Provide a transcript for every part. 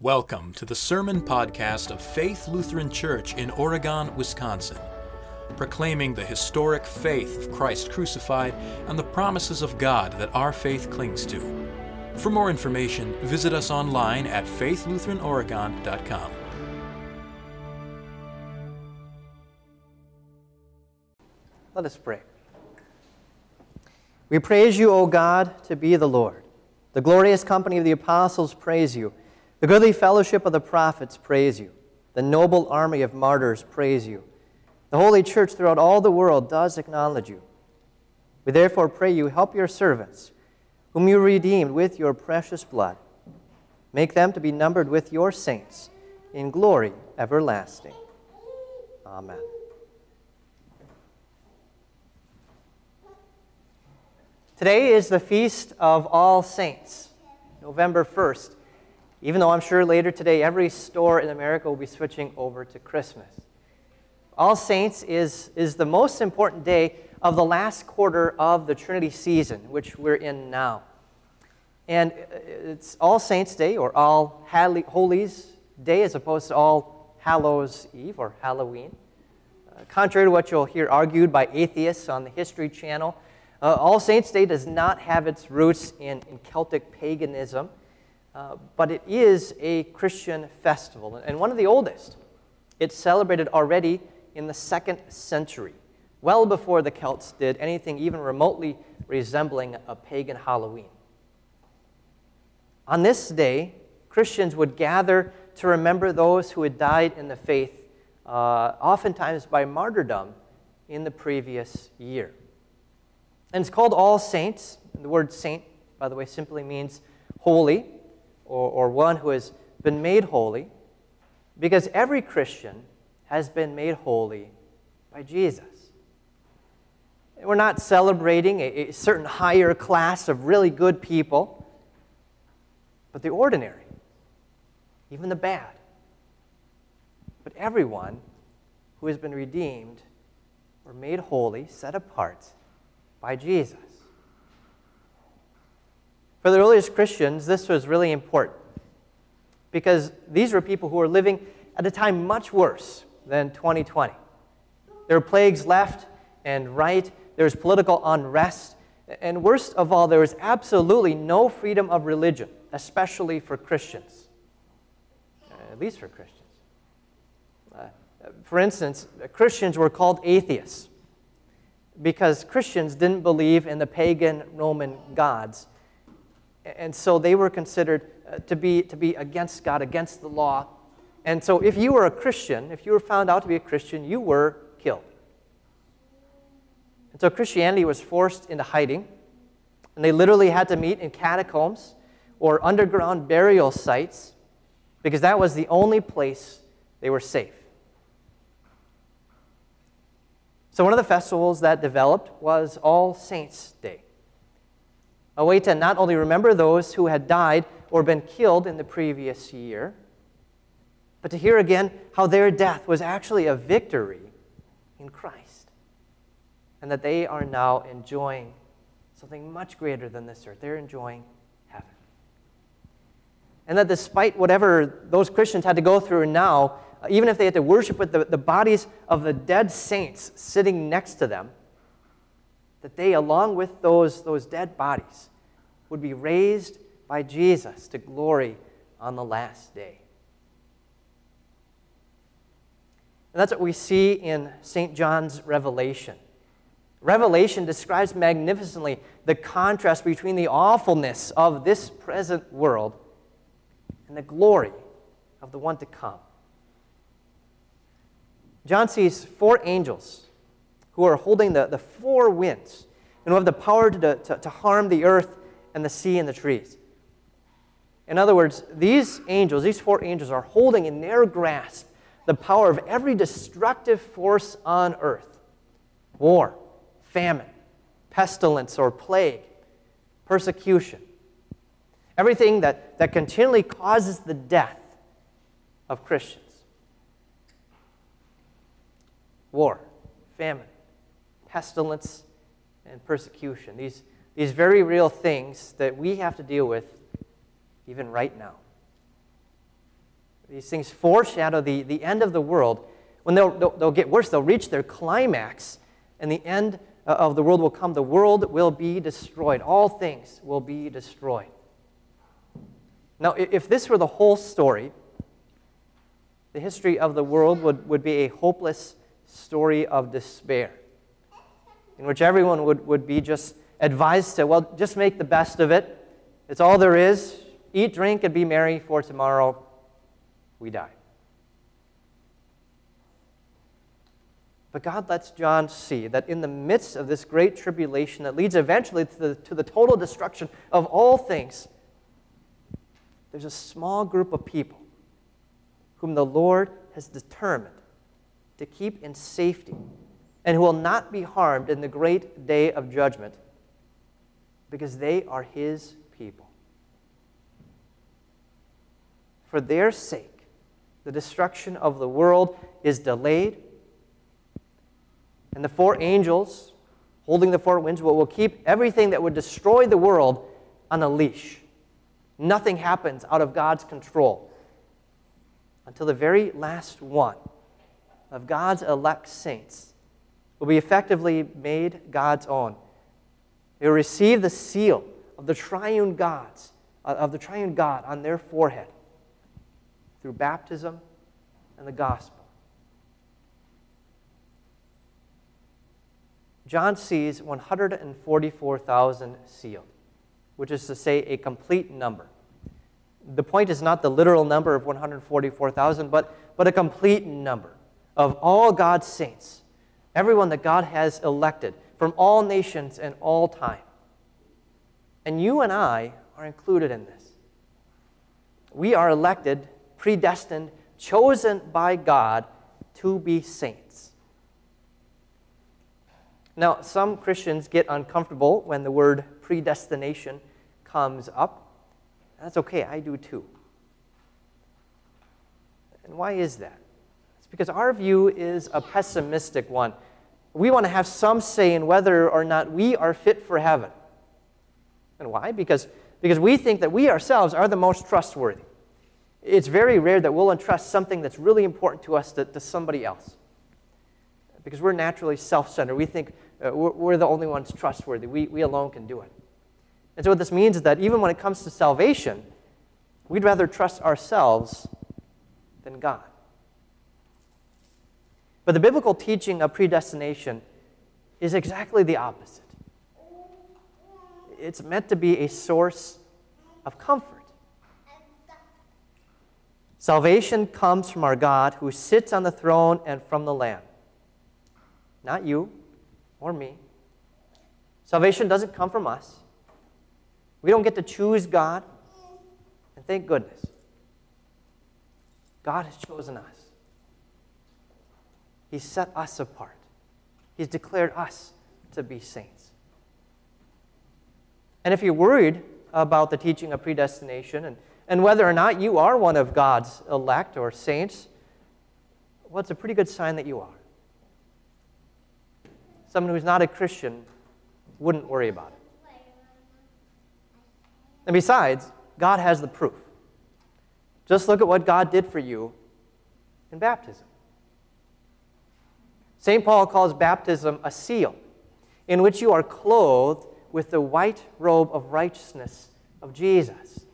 Welcome to the Sermon Podcast of Faith Lutheran Church in Oregon, Wisconsin, proclaiming the historic faith of Christ crucified and the promises of God that our faith clings to. For more information, visit us online at faithlutheranoregon.com. Let us pray. We praise you, O God, to be the Lord. The glorious company of the apostles praise you. The goodly fellowship of the prophets praise you. The noble army of martyrs praise you. The holy church throughout all the world does acknowledge you. We therefore pray you help your servants, whom you redeemed with your precious blood. Make them to be numbered with your saints in glory everlasting. Amen. Today is the feast of all saints, November 1st even though I'm sure later today every store in America will be switching over to Christmas. All Saints is, is the most important day of the last quarter of the Trinity season, which we're in now. And it's All Saints Day or All Holies Day as opposed to All Hallows Eve or Halloween. Uh, contrary to what you'll hear argued by atheists on the History Channel, uh, All Saints Day does not have its roots in, in Celtic paganism. Uh, but it is a Christian festival, and one of the oldest. It's celebrated already in the second century, well before the Celts did anything even remotely resembling a pagan Halloween. On this day, Christians would gather to remember those who had died in the faith, uh, oftentimes by martyrdom in the previous year. And it's called All Saints. The word saint, by the way, simply means holy or, or one who has been made holy, because every Christian has been made holy by Jesus. We're not celebrating a, a certain higher class of really good people, but the ordinary, even the bad. But everyone who has been redeemed or made holy, set apart by Jesus. For the earliest Christians, this was really important because these were people who were living at a time much worse than 2020. There were plagues left and right, there was political unrest, and worst of all, there was absolutely no freedom of religion, especially for Christians, at least for Christians. Uh, for instance, Christians were called atheists because Christians didn't believe in the pagan Roman gods and so they were considered uh, to, be, to be against God, against the law. And so if you were a Christian, if you were found out to be a Christian, you were killed. And so Christianity was forced into hiding, and they literally had to meet in catacombs or underground burial sites because that was the only place they were safe. So, one of the festivals that developed was All Saints' Day a way to not only remember those who had died or been killed in the previous year, but to hear again how their death was actually a victory in Christ. And that they are now enjoying something much greater than this earth. They're enjoying heaven. And that despite whatever those Christians had to go through now, even if they had to worship with the, the bodies of the dead saints sitting next to them, that they, along with those, those dead bodies, would be raised by Jesus to glory on the last day. And that's what we see in St. John's Revelation. Revelation describes magnificently the contrast between the awfulness of this present world and the glory of the one to come. John sees four angels who are holding the, the four winds and who have the power to, to, to harm the earth and the sea and the trees. In other words, these angels, these four angels, are holding in their grasp the power of every destructive force on earth war, famine, pestilence or plague, persecution. Everything that, that continually causes the death of Christians. War, famine, pestilence, and persecution. These, these very real things that we have to deal with even right now. These things foreshadow the, the end of the world. When they'll, they'll, they'll get worse, they'll reach their climax, and the end uh, of the world will come. The world will be destroyed. All things will be destroyed. Now, if this were the whole story, the history of the world would, would be a hopeless story of despair, in which everyone would, would be just advised to, well, just make the best of it. It's all there is. Eat, drink, and be merry, for tomorrow we die. But God lets John see that in the midst of this great tribulation that leads eventually to the, to the total destruction of all things, there's a small group of people whom the Lord has determined to keep in safety and who will not be harmed in the great day of judgment because they are His people. For their sake, the destruction of the world is delayed, and the four angels holding the four winds will, keep everything that would destroy the world on a leash. Nothing happens out of God's control until the very last one of God's elect saints will be effectively made God's own. They will receive the seal of the triune gods, uh, of the triune God on their forehead through baptism and the gospel. John sees 144,000 sealed which is to say a complete number. The point is not the literal number of 144,000, but, but a complete number of all God's saints, everyone that God has elected from all nations and all time. And you and I are included in this. We are elected, predestined, chosen by God to be saints. Now, some Christians get uncomfortable when the word predestination comes up. That's okay, I do too. And why is that? It's because our view is a pessimistic one. We want to have some say in whether or not we are fit for heaven. And why? Because, because we think that we ourselves are the most trustworthy. It's very rare that we'll entrust something that's really important to us to, to somebody else. Because we're naturally self centered. We think uh, we're, we're the only ones trustworthy. We, we alone can do it. And so, what this means is that even when it comes to salvation, we'd rather trust ourselves than God. But the biblical teaching of predestination is exactly the opposite. It's meant to be a source of comfort. Salvation comes from our God who sits on the throne and from the Lamb. Not you or me. Salvation doesn't come from us. We don't get to choose God. And thank goodness. God has chosen us. He's set us apart. He's declared us to be saints. And if you're worried about the teaching of predestination and, and whether or not you are one of God's elect or saints, well, it's a pretty good sign that you are. Someone who's not a Christian wouldn't worry about it. And besides, God has the proof. Just look at what God did for you in baptism. St. Paul calls baptism a seal in which you are clothed with the white robe of righteousness of Jesus.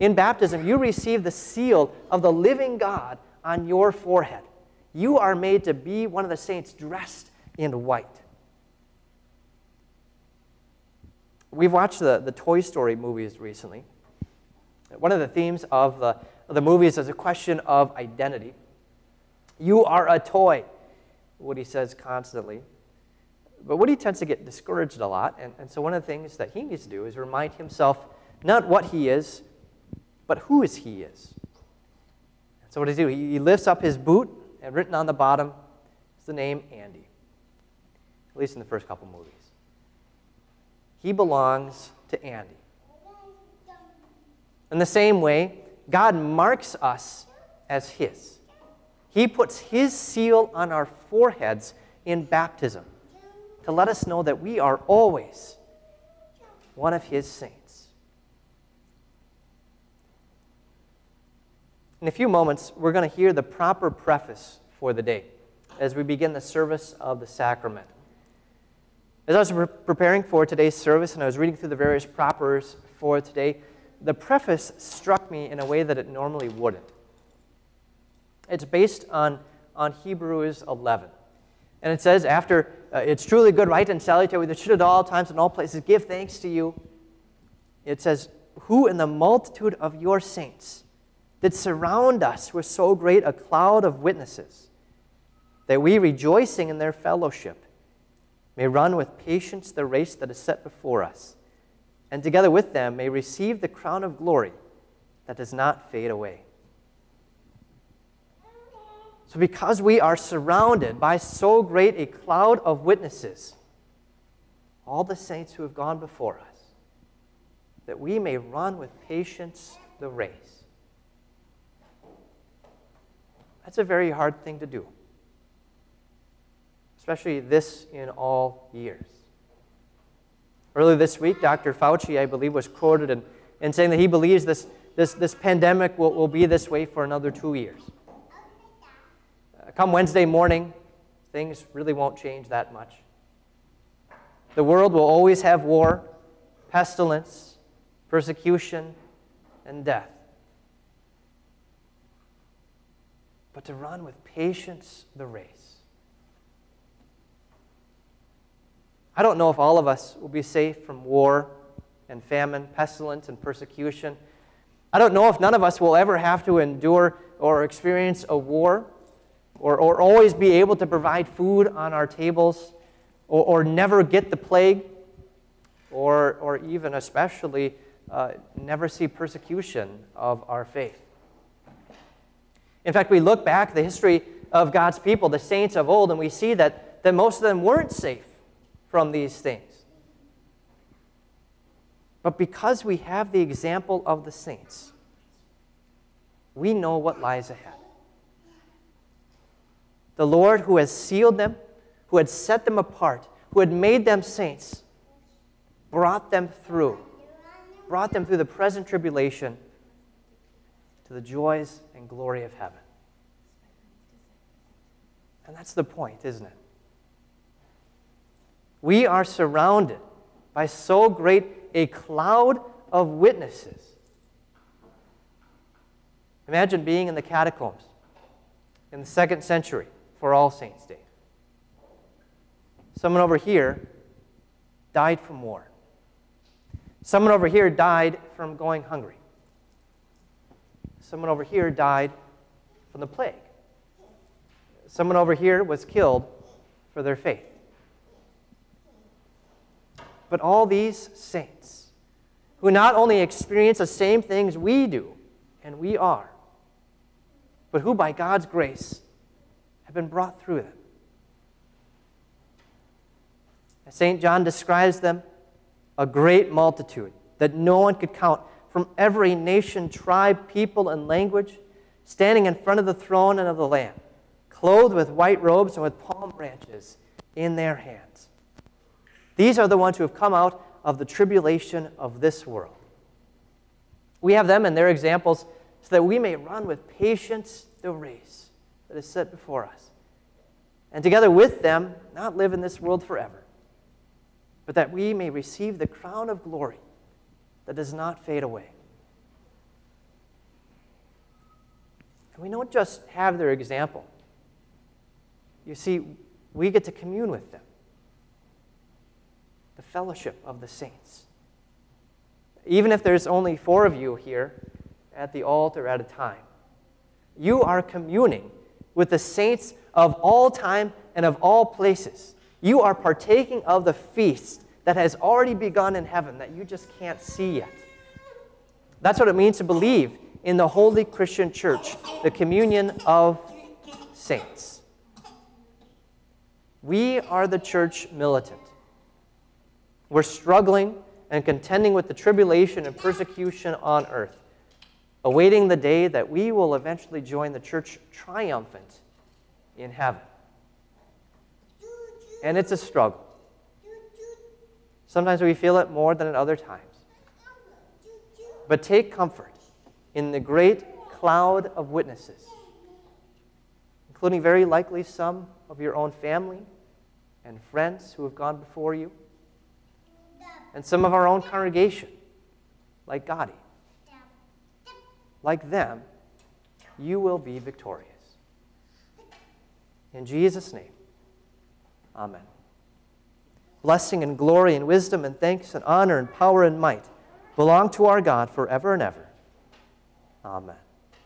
In baptism, you receive the seal of the living God on your forehead. You are made to be one of the saints dressed in white. We've watched the, the Toy Story movies recently. One of the themes of the, of the movies is a question of identity. You are a toy, Woody says constantly. But Woody tends to get discouraged a lot, and, and so one of the things that he needs to do is remind himself not what he is, but who is he is. So what does he do? He lifts up his boot, and written on the bottom is the name Andy, at least in the first couple movies. He belongs to Andy. In the same way, God marks us as His. He puts His seal on our foreheads in baptism to let us know that we are always one of His saints. In a few moments, we're going to hear the proper preface for the day as we begin the service of the sacrament. As I was pre- preparing for today's service and I was reading through the various propers for today, the preface struck me in a way that it normally wouldn't. It's based on, on Hebrews 11. And it says, after uh, it's truly good, right, and salutary that should at all times and all places give thanks to you, it says, Who in the multitude of your saints did surround us with so great a cloud of witnesses, that we, rejoicing in their fellowship, may run with patience the race that is set before us, and together with them may receive the crown of glory that does not fade away. So, because we are surrounded by so great a cloud of witnesses, all the saints who have gone before us, that we may run with patience the race. That's a very hard thing to do especially this in all years. Earlier this week, Dr. Fauci, I believe, was quoted in, in saying that he believes this, this, this pandemic will, will be this way for another two years. Come Wednesday morning, things really won't change that much. The world will always have war, pestilence, persecution, and death. But to run with patience the race I don't know if all of us will be safe from war and famine, pestilence and persecution. I don't know if none of us will ever have to endure or experience a war or, or always be able to provide food on our tables or, or never get the plague or, or even especially uh, never see persecution of our faith. In fact, we look back the history of God's people, the saints of old, and we see that, that most of them weren't safe from these things. But because we have the example of the saints, we know what lies ahead. The Lord who has sealed them, who had set them apart, who had made them saints, brought them through, brought them through the present tribulation to the joys and glory of heaven. And that's the point, isn't it? we are surrounded by so great a cloud of witnesses. Imagine being in the catacombs in the second century for All Saints' Day. Someone over here died from war. Someone over here died from going hungry. Someone over here died from the plague. Someone over here was killed for their faith. But all these saints, who not only experience the same things we do, and we are, but who by God's grace have been brought through them. St. John describes them a great multitude that no one could count from every nation, tribe, people, and language, standing in front of the throne and of the Lamb, clothed with white robes and with palm branches in their hands. These are the ones who have come out of the tribulation of this world. We have them and their examples so that we may run with patience the race that is set before us. And together with them, not live in this world forever, but that we may receive the crown of glory that does not fade away. And we don't just have their example. You see, we get to commune with them the fellowship of the saints. Even if there's only four of you here at the altar at a time, you are communing with the saints of all time and of all places. You are partaking of the feast that has already begun in heaven that you just can't see yet. That's what it means to believe in the holy Christian church, the communion of saints. We are the church militant. We're struggling and contending with the tribulation and persecution on earth, awaiting the day that we will eventually join the church triumphant in heaven. And it's a struggle. Sometimes we feel it more than at other times. But take comfort in the great cloud of witnesses, including very likely some of your own family and friends who have gone before you, and some of our own congregation, like Gotti. Like them, you will be victorious. In Jesus' name, amen. Blessing and glory and wisdom and thanks and honor and power and might belong to our God forever and ever. Amen.